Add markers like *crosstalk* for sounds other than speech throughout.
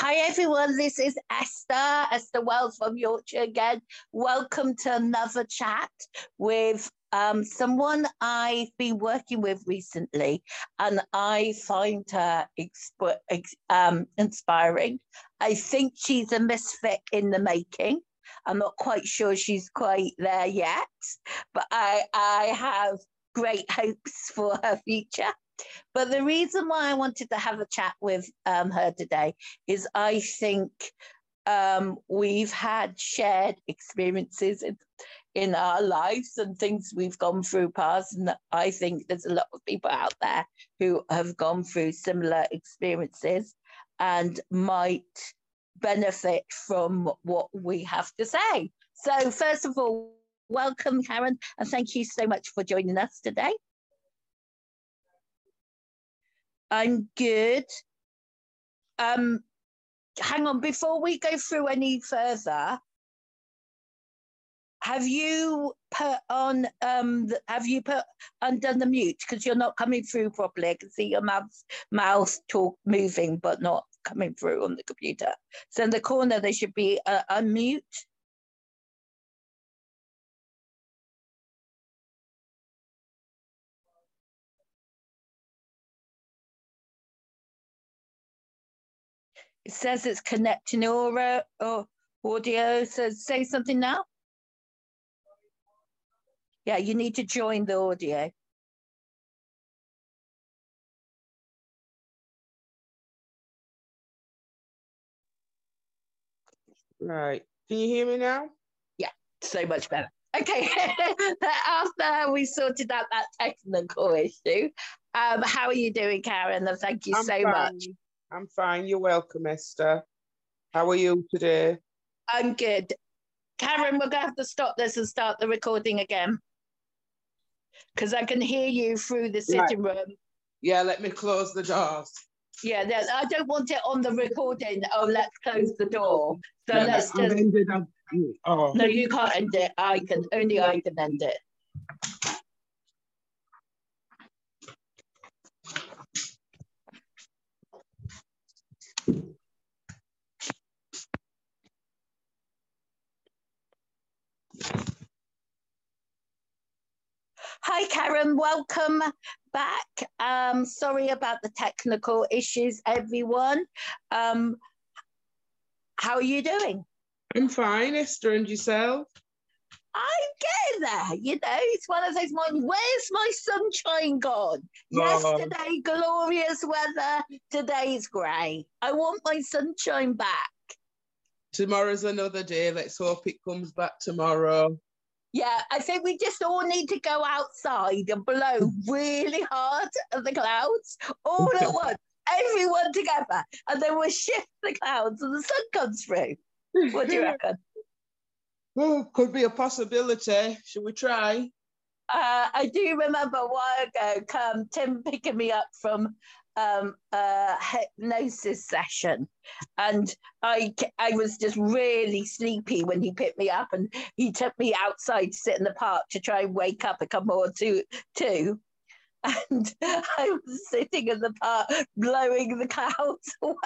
Hi everyone, this is Esther, Esther Wells from Yorkshire again. Welcome to another chat with um, someone I've been working with recently, and I find her um, inspiring. I think she's a misfit in the making. I'm not quite sure she's quite there yet, but I, I have great hopes for her future. But the reason why I wanted to have a chat with um, her today is I think um, we've had shared experiences in, in our lives and things we've gone through past. And I think there's a lot of people out there who have gone through similar experiences and might benefit from what we have to say. So, first of all, welcome, Karen, and thank you so much for joining us today. I'm good. Um, hang on, before we go through any further, have you put on um have you put undone the mute because you're not coming through properly? I can see your mouth mouth talk moving but not coming through on the computer. So in the corner there should be a unmute. It says it's connecting aura or audio. So say something now. Yeah, you need to join the audio. Right. Can you hear me now? Yeah, so much better. Okay, *laughs* after we sorted out that technical issue, um, how are you doing, Karen? And thank you I'm so fine. much. I'm fine. You're welcome, Esther. How are you today? I'm good. Karen, we're going to have to stop this and start the recording again. Because I can hear you through the sitting room. Yeah, let me close the doors. Yeah, that- I don't want it on the recording. Oh, let's close the door. So Yeah, let's just. ended up- Oh, No, you can't end it. I can. Only I can end it. Hi, Karen. Welcome back. Um, sorry about the technical issues, everyone. Um, how are you doing? I'm fine, Esther, and yourself? I'm getting there. You know, it's one of those mornings. Where's my sunshine gone? Oh. Yesterday, glorious weather. Today's grey. I want my sunshine back. Tomorrow's another day. Let's hope it comes back tomorrow. Yeah, I think we just all need to go outside and blow *laughs* really hard at the clouds all at *laughs* once, everyone together, and then we'll shift the clouds and the sun comes through. What do you *laughs* reckon? Oh, could be a possibility. Should we try? Uh, I do remember a while ago, um, Tim picking me up from um, a hypnosis session, and I I was just really sleepy when he picked me up, and he took me outside to sit in the park to try and wake up a couple more two two. And *laughs* I was sitting in the park blowing the clouds *laughs* away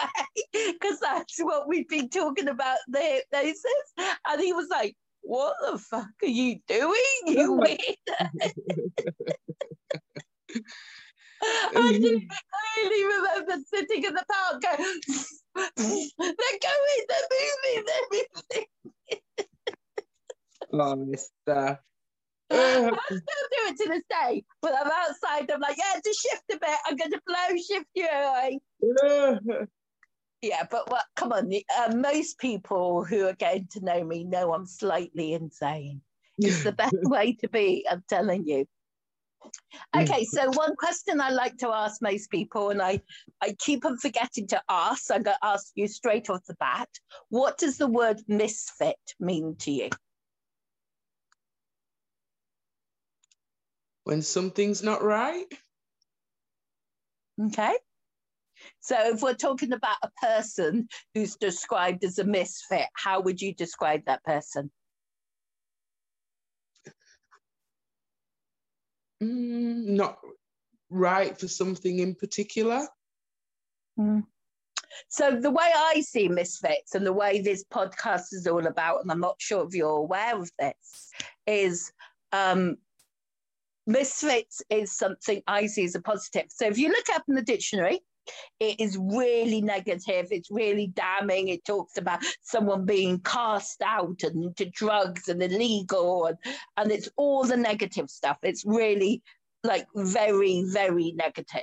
because that's what we've been talking about the hypnosis. And he was like, What the fuck are you doing? You weird. *laughs* I clearly remember sitting in the park going, *laughs* they're going, they're moving, they're moving. Oh, Esther. I still do it to this day. But I'm outside, I'm like, yeah, just shift a bit. I'm going to blow shift you away. Yeah, but what? Come on, uh, most people who are getting to know me know I'm slightly insane. It's the best *laughs* way to be. I'm telling you. Mm. Okay, so one question I like to ask most people, and I, I keep on forgetting to ask. I'm going to ask you straight off the bat. What does the word misfit mean to you? when something's not right, Okay. So if we're talking about a person who's described as a misfit, how would you describe that person? Mm, not right for something in particular. Mm. So the way I see misfits and the way this podcast is all about, and I'm not sure if you're aware of this, is um, misfits is something I see as a positive. So if you look up in the dictionary, it is really negative. It's really damning. It talks about someone being cast out and into drugs and illegal, and, and it's all the negative stuff. It's really like very, very negative.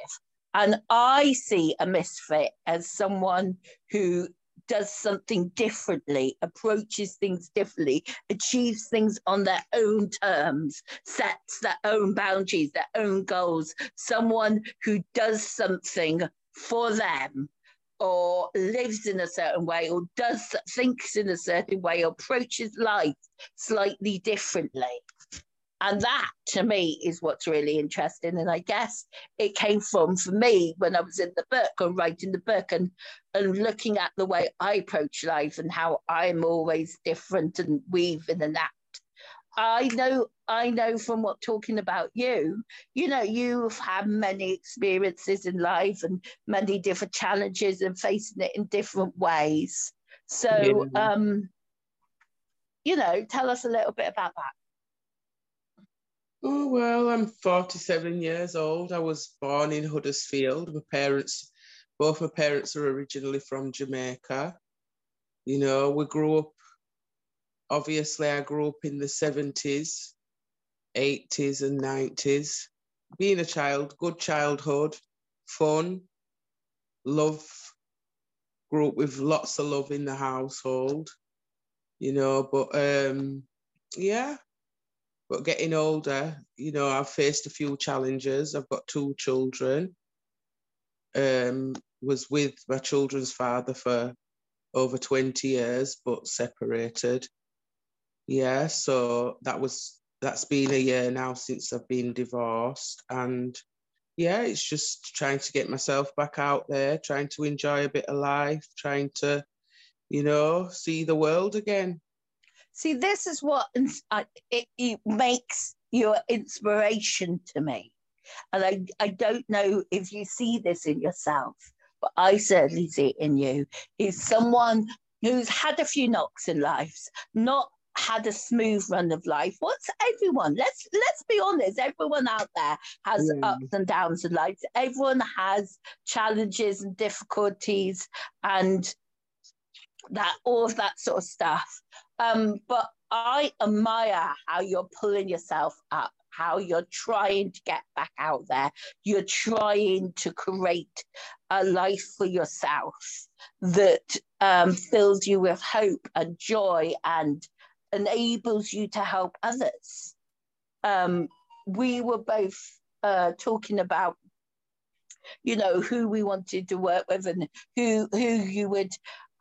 And I see a misfit as someone who does something differently, approaches things differently, achieves things on their own terms, sets their own boundaries, their own goals, someone who does something for them or lives in a certain way or does thinks in a certain way or approaches life slightly differently. And that to me is what's really interesting. And i guess it came from for me when i was in the book or writing the book and and looking at the way i approach life and how i'm always different and weaving in and out i know i know from what talking about you you know you've had many experiences in life and many different challenges and facing it in different ways so yeah. um you know tell us a little bit about that Oh, well, I'm 47 years old. I was born in Huddersfield. My parents, both my parents are originally from Jamaica. You know, we grew up, obviously, I grew up in the 70s, 80s, and 90s. Being a child, good childhood, fun, love, grew up with lots of love in the household, you know, but um, yeah, but getting older, you know, I've faced a few challenges. I've got two children. Um, was with my children's father for over 20 years, but separated. Yeah, so that was that's been a year now since I've been divorced. And yeah, it's just trying to get myself back out there, trying to enjoy a bit of life, trying to, you know, see the world again. See, this is what it, it makes your inspiration to me. And I, I don't know if you see this in yourself, but I certainly see it in you. Is someone who's had a few knocks in life, not had a smooth run of life. What's everyone? Let's let's be honest. Everyone out there has yeah. ups and downs in life. Everyone has challenges and difficulties and that all of that sort of stuff. Um, but I admire how you're pulling yourself up, how you're trying to get back out there. You're trying to create a life for yourself that um, fills you with hope and joy and enables you to help others. Um, we were both uh, talking about you know who we wanted to work with and who who you would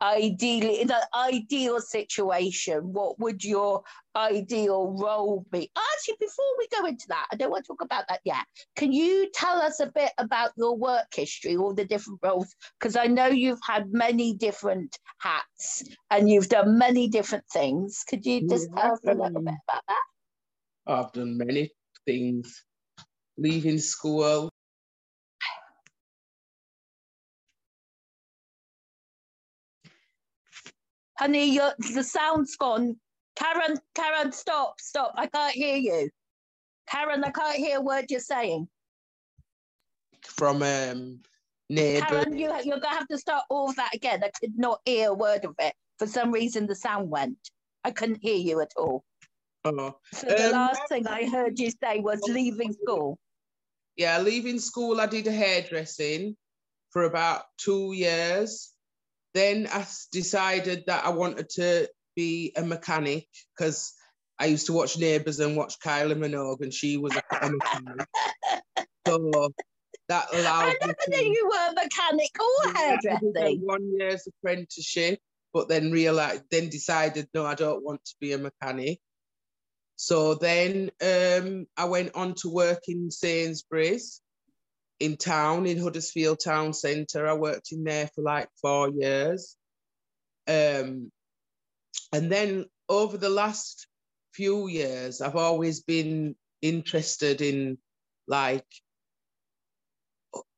ideally in an ideal situation what would your ideal role be? Actually before we go into that i don't want to talk about that yet. Can you tell us a bit about your work history all the different roles? Because i know you've had many different hats and you've done many different things. Could you just tell us a little bit about that? I've done many things. Leaving school Honey, your, the sound's gone. Karen, Karen, stop, stop. I can't hear you. Karen, I can't hear a word you're saying. From um, neighbor. Karen, you, you're going to have to start all of that again. I could not hear a word of it. For some reason, the sound went. I couldn't hear you at all. Oh. So the um, last thing I heard you say was leaving school. Yeah, leaving school, I did a hairdressing for about two years. Then I decided that I wanted to be a mechanic because I used to watch Neighbours and watch Kylie Minogue, and she was a, mechanic. so that allowed I never knew you were a mechanic or hairdressing. One year's apprenticeship, but then realized, then decided, no, I don't want to be a mechanic. So then um, I went on to work in Sainsbury's in town in Huddersfield Town Centre. I worked in there for like four years. Um, and then over the last few years, I've always been interested in like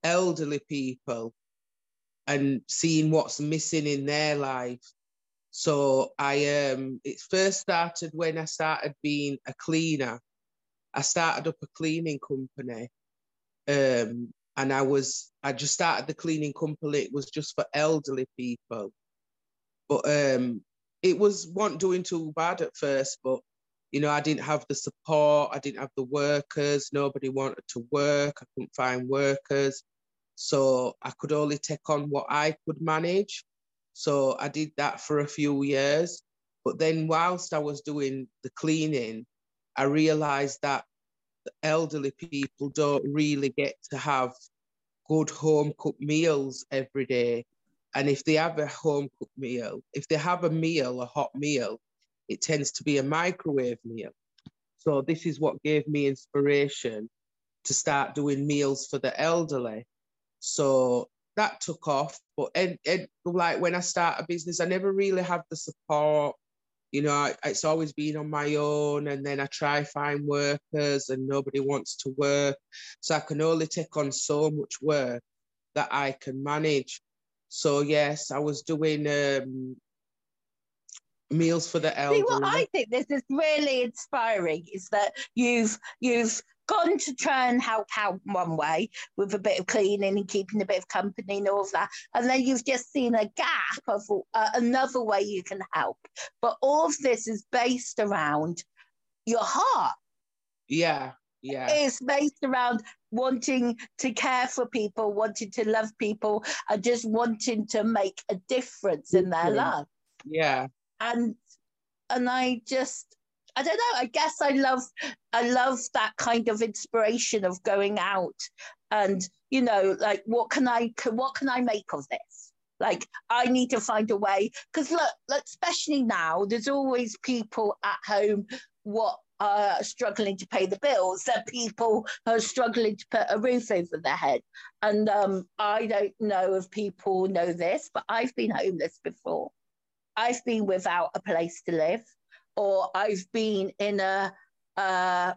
elderly people and seeing what's missing in their life. So I um it first started when I started being a cleaner. I started up a cleaning company. Um and I was I just started the cleaning company. It was just for elderly people. But um it was wasn't doing too bad at first, but you know, I didn't have the support, I didn't have the workers, nobody wanted to work, I couldn't find workers. So I could only take on what I could manage. So I did that for a few years. But then, whilst I was doing the cleaning, I realized that elderly people don't really get to have good home cooked meals every day. And if they have a home cooked meal, if they have a meal, a hot meal, it tends to be a microwave meal. So this is what gave me inspiration to start doing meals for the elderly. So that took off. But and, and like when I start a business, I never really have the support. You know, I, it's always been on my own, and then I try find workers, and nobody wants to work. So I can only take on so much work that I can manage. So yes, I was doing um, meals for the elderly. See, what I think this is really inspiring is that you've you've gone to try and help out one way with a bit of cleaning and keeping a bit of company and all of that, and then you've just seen a gap of uh, another way you can help. But all of this is based around your heart. Yeah, yeah. It's based around wanting to care for people, wanting to love people, and just wanting to make a difference in their life. Yeah, and and I just I don't know. I guess I love I love that kind of inspiration of going out and you know like what can I what can I make of this? Like I need to find a way because look, look, especially now, there's always people at home what are struggling to pay the bills. There are people who are struggling to put a roof over their head. And um, I don't know if people know this, but I've been homeless before. I've been without a place to live, or I've been in a, uh,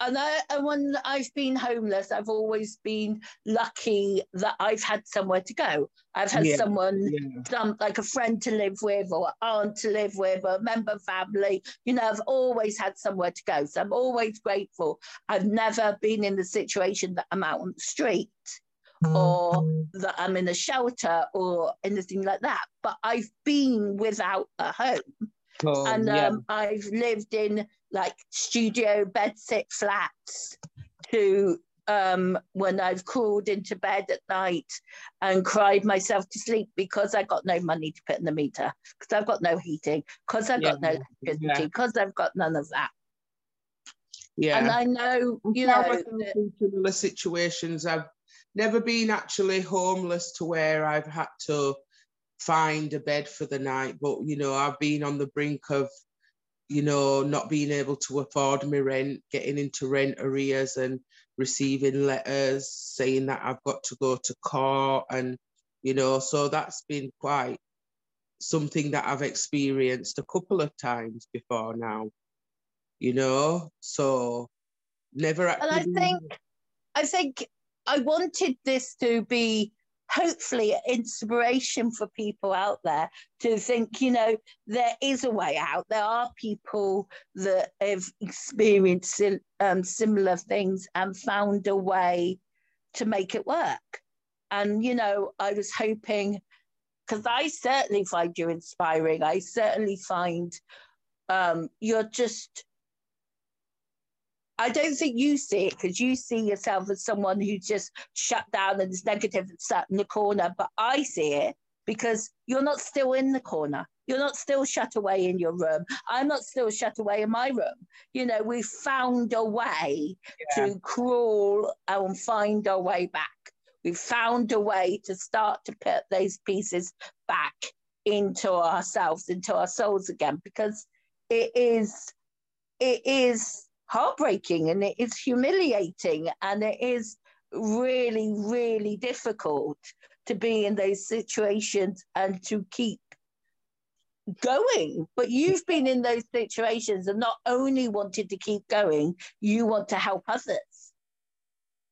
and, I, and when I've been homeless, I've always been lucky that I've had somewhere to go. I've had yeah, someone, yeah. some like a friend to live with, or an aunt to live with, or a member of family. You know, I've always had somewhere to go. So I'm always grateful. I've never been in the situation that I'm out on the street or mm-hmm. that I'm in a shelter or anything like that. But I've been without a home. Oh, and um. I've lived in like studio bedsit flats to um, when I've crawled into bed at night and cried myself to sleep because I got no money to put in the meter, because I've got no heating, because I've yeah. got no electricity, because yeah. I've got none of that. Yeah. And I know, you know, similar situations. I've never been actually homeless to where I've had to find a bed for the night, but you know, I've been on the brink of, you know, not being able to afford my rent, getting into rent arrears and receiving letters saying that I've got to go to court and you know, so that's been quite something that I've experienced a couple of times before now, you know. So never actually. And I think I think I wanted this to be hopefully inspiration for people out there to think, you know, there is a way out. There are people that have experienced um, similar things and found a way to make it work. And, you know, I was hoping, because I certainly find you inspiring. I certainly find um, you're just I don't think you see it because you see yourself as someone who's just shut down and is negative and sat in the corner. But I see it because you're not still in the corner. You're not still shut away in your room. I'm not still shut away in my room. You know, we found a way yeah. to crawl and find our way back. We found a way to start to put those pieces back into ourselves, into our souls again, because it is, it is heartbreaking and it is humiliating and it is really, really difficult to be in those situations and to keep going. But you've been in those situations and not only wanted to keep going, you want to help others.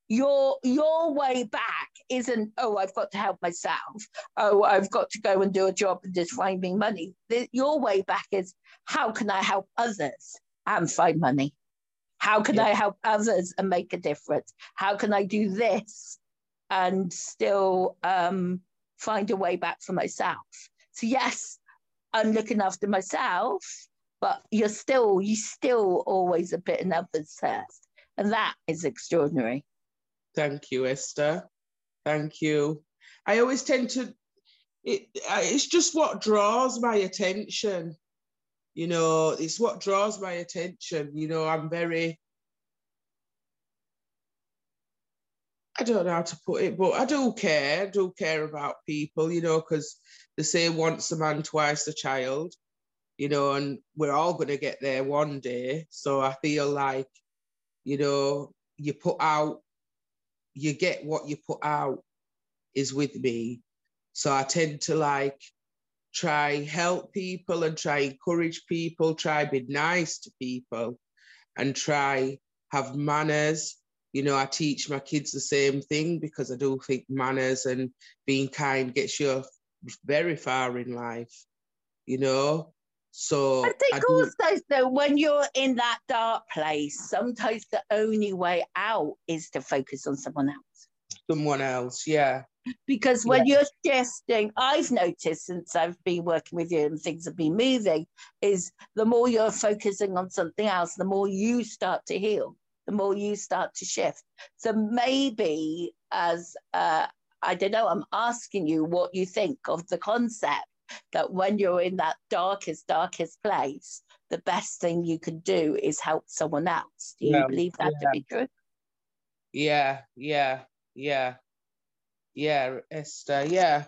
your your way back isn't oh i've got to help myself oh i've got to go and do a job and just find me money the, your way back is how can i help others and find money how can yeah. i help others and make a difference how can i do this and still um, find a way back for myself so yes i'm looking after myself but you're still you still always a bit in others first and that is extraordinary Thank you, Esther. Thank you. I always tend to, it, it's just what draws my attention. You know, it's what draws my attention. You know, I'm very, I don't know how to put it, but I do care. I do care about people, you know, because they say once a man, twice a child, you know, and we're all going to get there one day. So I feel like, you know, you put out you get what you put out is with me. So I tend to like try help people and try encourage people, try be nice to people and try have manners. You know, I teach my kids the same thing because I do think manners and being kind gets you very far in life, you know. So I think I also though when you're in that dark place, sometimes the only way out is to focus on someone else. Someone else, yeah. Because when yeah. you're shifting, I've noticed since I've been working with you and things have been moving, is the more you're focusing on something else, the more you start to heal, the more you start to shift. So maybe as uh, I don't know, I'm asking you what you think of the concept that when you're in that darkest, darkest place, the best thing you can do is help someone else. Do you yeah, believe that yeah. to be true? Yeah, yeah, yeah, yeah, Esther, yeah.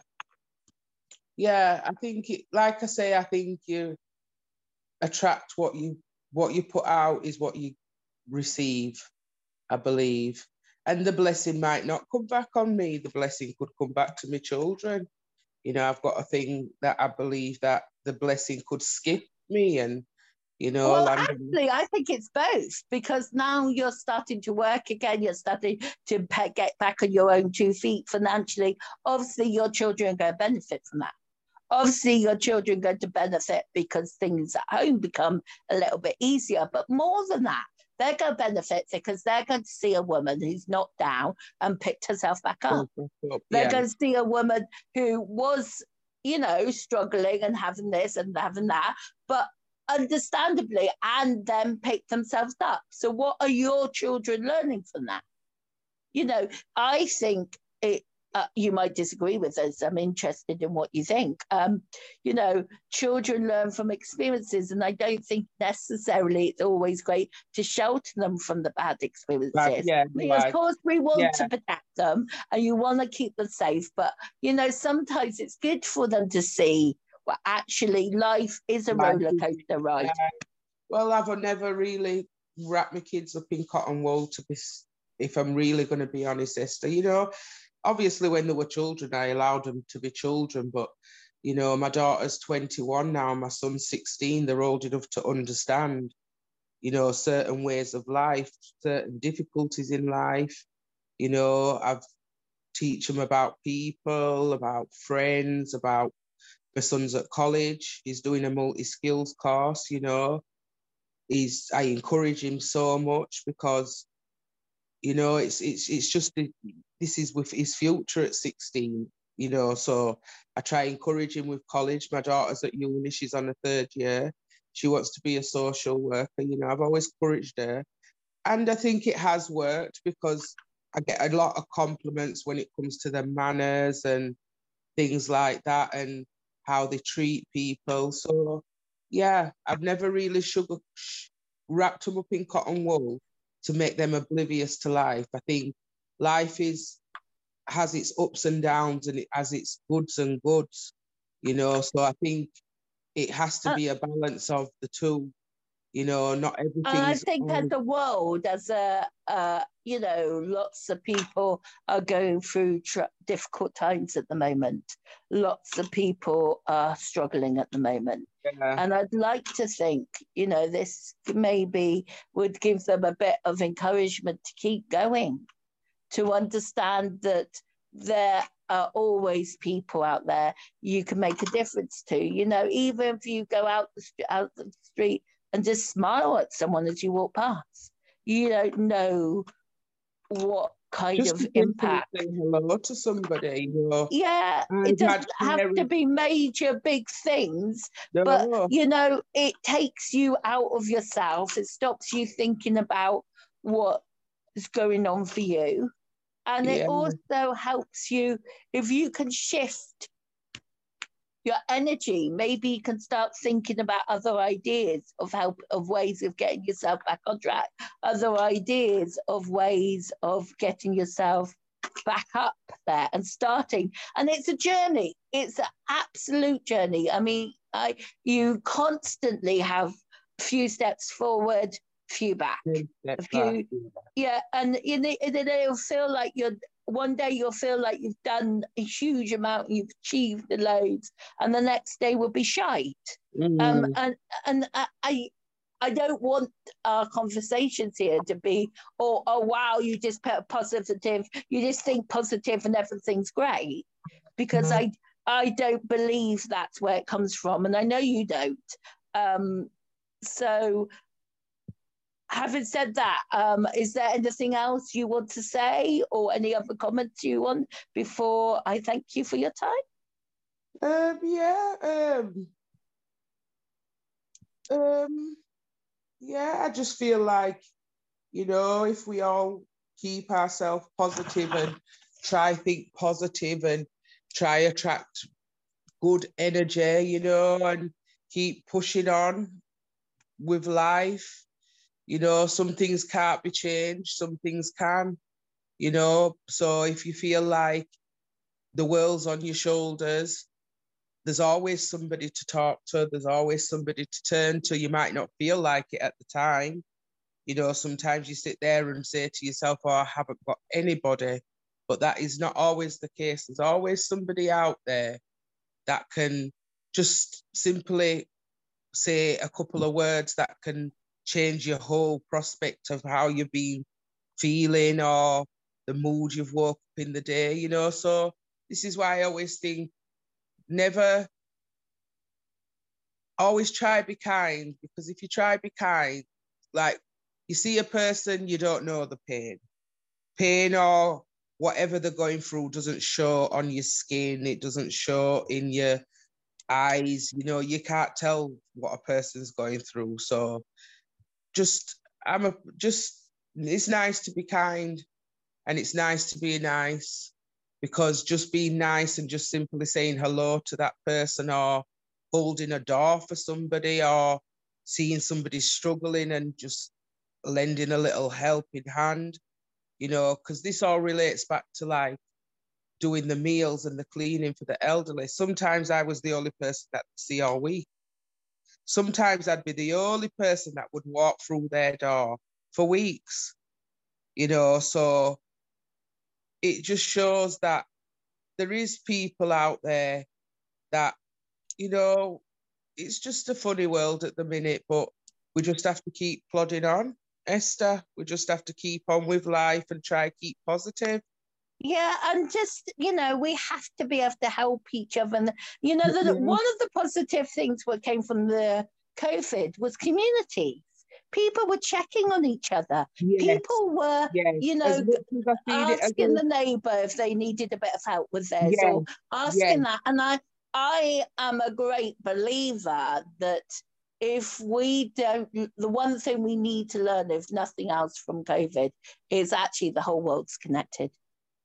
Yeah, I think it, like I say, I think you attract what you what you put out is what you receive, I believe. And the blessing might not come back on me. The blessing could come back to my children you know, I've got a thing that I believe that the blessing could skip me and you know well actually i think it's both because now you're starting to work again you're starting to get back on your own two feet financially obviously your children are going to benefit from that obviously your children are going to benefit because things at home become a little bit easier but more than that they're going to benefit because they're going to see a woman who's knocked down and picked herself back up. Yeah. They're going to see a woman who was, you know, struggling and having this and having that, but understandably, and then pick themselves up. So, what are your children learning from that? You know, I think it uh, you might disagree with us. I'm interested in what you think. Um, you know, children learn from experiences, and I don't think necessarily it's always great to shelter them from the bad experiences. Yeah, right. Of course, we want yeah. to protect them and you want to keep them safe, but you know, sometimes it's good for them to see well, actually, life is a roller coaster ride. Yeah. Well, I've never really wrapped my kids up in cotton wool to be, if I'm really going to be honest, Esther. You know, obviously when they were children, I allowed them to be children, but you know, my daughter's 21 now, my son's 16, they're old enough to understand, you know, certain ways of life, certain difficulties in life. You know, I've teach them about people, about friends, about my son's at college. He's doing a multi-skills course, you know. He's I encourage him so much because you know, it's it's it's just this is with his future at 16, you know. So I try encourage him with college. My daughter's at uni, she's on the third year. She wants to be a social worker, you know. I've always encouraged her. And I think it has worked because I get a lot of compliments when it comes to the manners and things like that and how they treat people. So yeah, I've never really sugar wrapped them up in cotton wool to make them oblivious to life. I think life is has its ups and downs and it has its goods and goods, you know. So I think it has to uh, be a balance of the two. You know, not everything. I think as a world, as a uh, you know, lots of people are going through tr- difficult times at the moment. Lots of people are struggling at the moment. Yeah. And I'd like to think, you know, this maybe would give them a bit of encouragement to keep going to understand that there are always people out there you can make a difference to. You know, even if you go out the, out the street and just smile at someone as you walk past, you don't know what kind just of impact. hello to somebody. Yeah, it doesn't have to be major big things, no. but you know, it takes you out of yourself. It stops you thinking about what is going on for you. And yeah. it also helps you if you can shift your energy. Maybe you can start thinking about other ideas of help of ways of getting yourself back on track, other ideas of ways of getting yourself back up there and starting. And it's a journey. It's an absolute journey. I mean, I you constantly have a few steps forward, few back, few, yeah, and you know, it'll feel like you're one day you'll feel like you've done a huge amount, you've achieved the loads, and the next day will be shite. Mm. Um, and and I, I don't want our conversations here to be, oh, oh wow, you just put positive, you just think positive and everything's great, because mm. I I don't believe that's where it comes from, and I know you don't. Um, so having said that, um, is there anything else you want to say or any other comments you want before I thank you for your time? Um, yeah. Um, um, yeah, I just feel like, you know, if we all keep ourselves positive and try think positive and try attract good energy, you know, and keep pushing on with life, you know, some things can't be changed, some things can, you know. So if you feel like the world's on your shoulders, there's always somebody to talk to, there's always somebody to turn to. You might not feel like it at the time. You know, sometimes you sit there and say to yourself, Oh, I haven't got anybody. But that is not always the case. There's always somebody out there that can just simply say a couple of words that can change your whole prospect of how you've been feeling or the mood you've woke up in the day, you know. So this is why I always think never always try be kind because if you try to be kind, like you see a person, you don't know the pain. Pain or whatever they're going through doesn't show on your skin, it doesn't show in your eyes, you know, you can't tell what a person's going through. So just I'm a just it's nice to be kind and it's nice to be nice because just being nice and just simply saying hello to that person or holding a door for somebody or seeing somebody struggling and just lending a little helping hand, you know, because this all relates back to like doing the meals and the cleaning for the elderly. Sometimes I was the only person that see all week sometimes I'd be the only person that would walk through their door for weeks, you know. So it just shows that there is people out there that, you know, it's just a funny world at the minute, but we just have to keep plodding on. Esther, we just have to keep on with life and try keep positive. Yeah, and just you know, we have to be able to help each other. And you know, the, one of the positive things what came from the COVID was communities. People were checking on each other. Yes. People were, yes. you know, asking the neighbour if they needed a bit of help with theirs, yes. or asking that. And I, I am a great believer that if we don't, the one thing we need to learn, if nothing else from COVID, is actually the whole world's connected.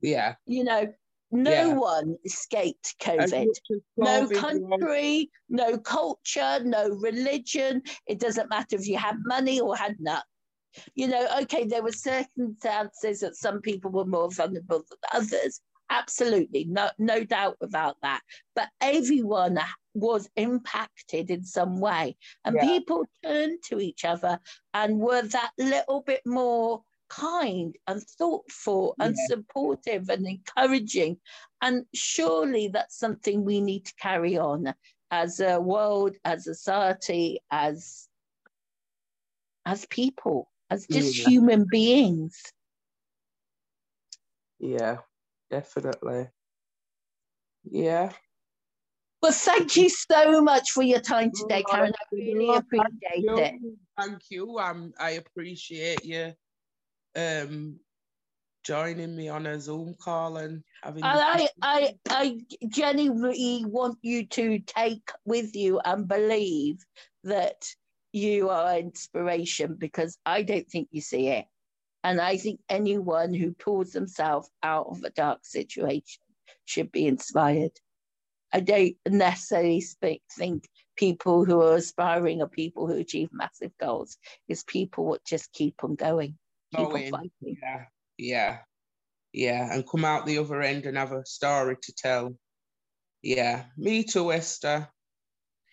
Yeah. You know, no yeah. one escaped COVID. No country, no culture, no religion. It doesn't matter if you had money or had none. You know, okay, there were circumstances that some people were more vulnerable than others. Absolutely, no, no doubt about that. But everyone was impacted in some way, and yeah. people turned to each other and were that little bit more kind and thoughtful and yeah. supportive and encouraging. And surely that's something we need to carry on as a world, as a society, as as people, as just yeah. human beings. Yeah, definitely. Yeah. Well, thank you so much for your time today, Karen. I really appreciate it. Thank you. Um, I appreciate you um joining me on a Zoom call and having. And I, I, I genuinely want you to take with you and believe that you are inspiration because I don't think you see it. And I think anyone who pulls themselves out of a dark situation should be inspired. I don't necessarily speak, think people who are aspiring are people who achieve massive goals. It's people what just keep on going, on fighting. Yeah, yeah, yeah, and come out the other end and have a story to tell. Yeah, me too, Esther.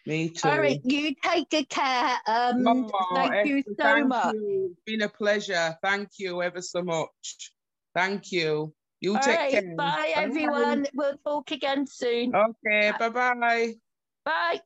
Me too. All right, you take good care. Um, thank Esther, you so thank much. You. It's been a pleasure. Thank you ever so much. Thank you. You All take right, care. Bye, bye, everyone. We'll talk again soon. Okay, bye-bye. Bye.